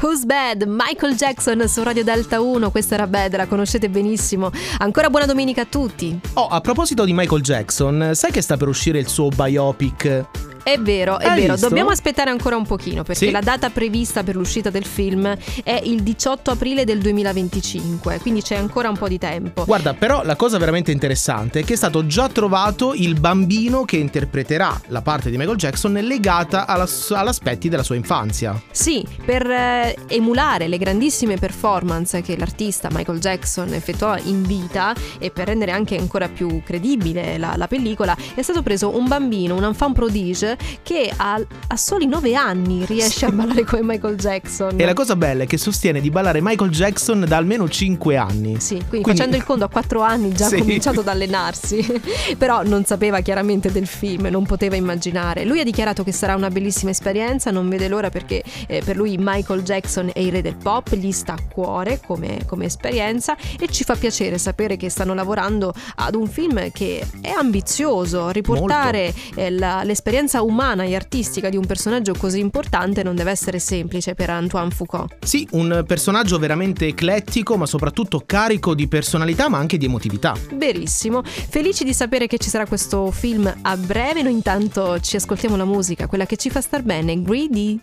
Who's Bad? Michael Jackson su Radio Delta 1, questa era Bad, la conoscete benissimo. Ancora buona domenica a tutti. Oh, a proposito di Michael Jackson, sai che sta per uscire il suo biopic è vero, è Hai vero, visto? dobbiamo aspettare ancora un pochino perché Sì. la data prevista per l'uscita del film è il 18 aprile del 2025, quindi c'è ancora un po' di tempo. Guarda, però la cosa veramente interessante è che è stato già trovato il bambino che interpreterà la parte di Michael Jackson legata alla- all'aspetti della sua infanzia. Sì, per eh, emulare le grandissime performance che l'artista Michael Jackson effettuò in vita e per rendere anche ancora più credibile la, la pellicola, è stato preso un bambino, un enfant prodige, che a, a soli 9 anni riesce a ballare come Michael Jackson. E la cosa bella è che sostiene di ballare Michael Jackson da almeno 5 anni. Sì, quindi, Quindi- facendo il conto a 4 anni già ha Sì. cominciato ad allenarsi, però non sapeva chiaramente del film, non poteva immaginare. Lui ha dichiarato che sarà una bellissima esperienza, non vede l'ora perché eh, per lui Michael Jackson è il re del pop, gli sta a cuore come, come esperienza e ci fa piacere sapere che stanno lavorando ad un film che è ambizioso, riportare eh, la- l'esperienza umana e artistica di un personaggio così importante non deve essere semplice per Antoine Foucault. Sì, un personaggio veramente eclettico, ma soprattutto carico di personalità, ma anche di emotività. Verissimo, felici di sapere che ci sarà questo film a breve, noi intanto ci ascoltiamo la musica, quella che ci fa star bene, Greedy.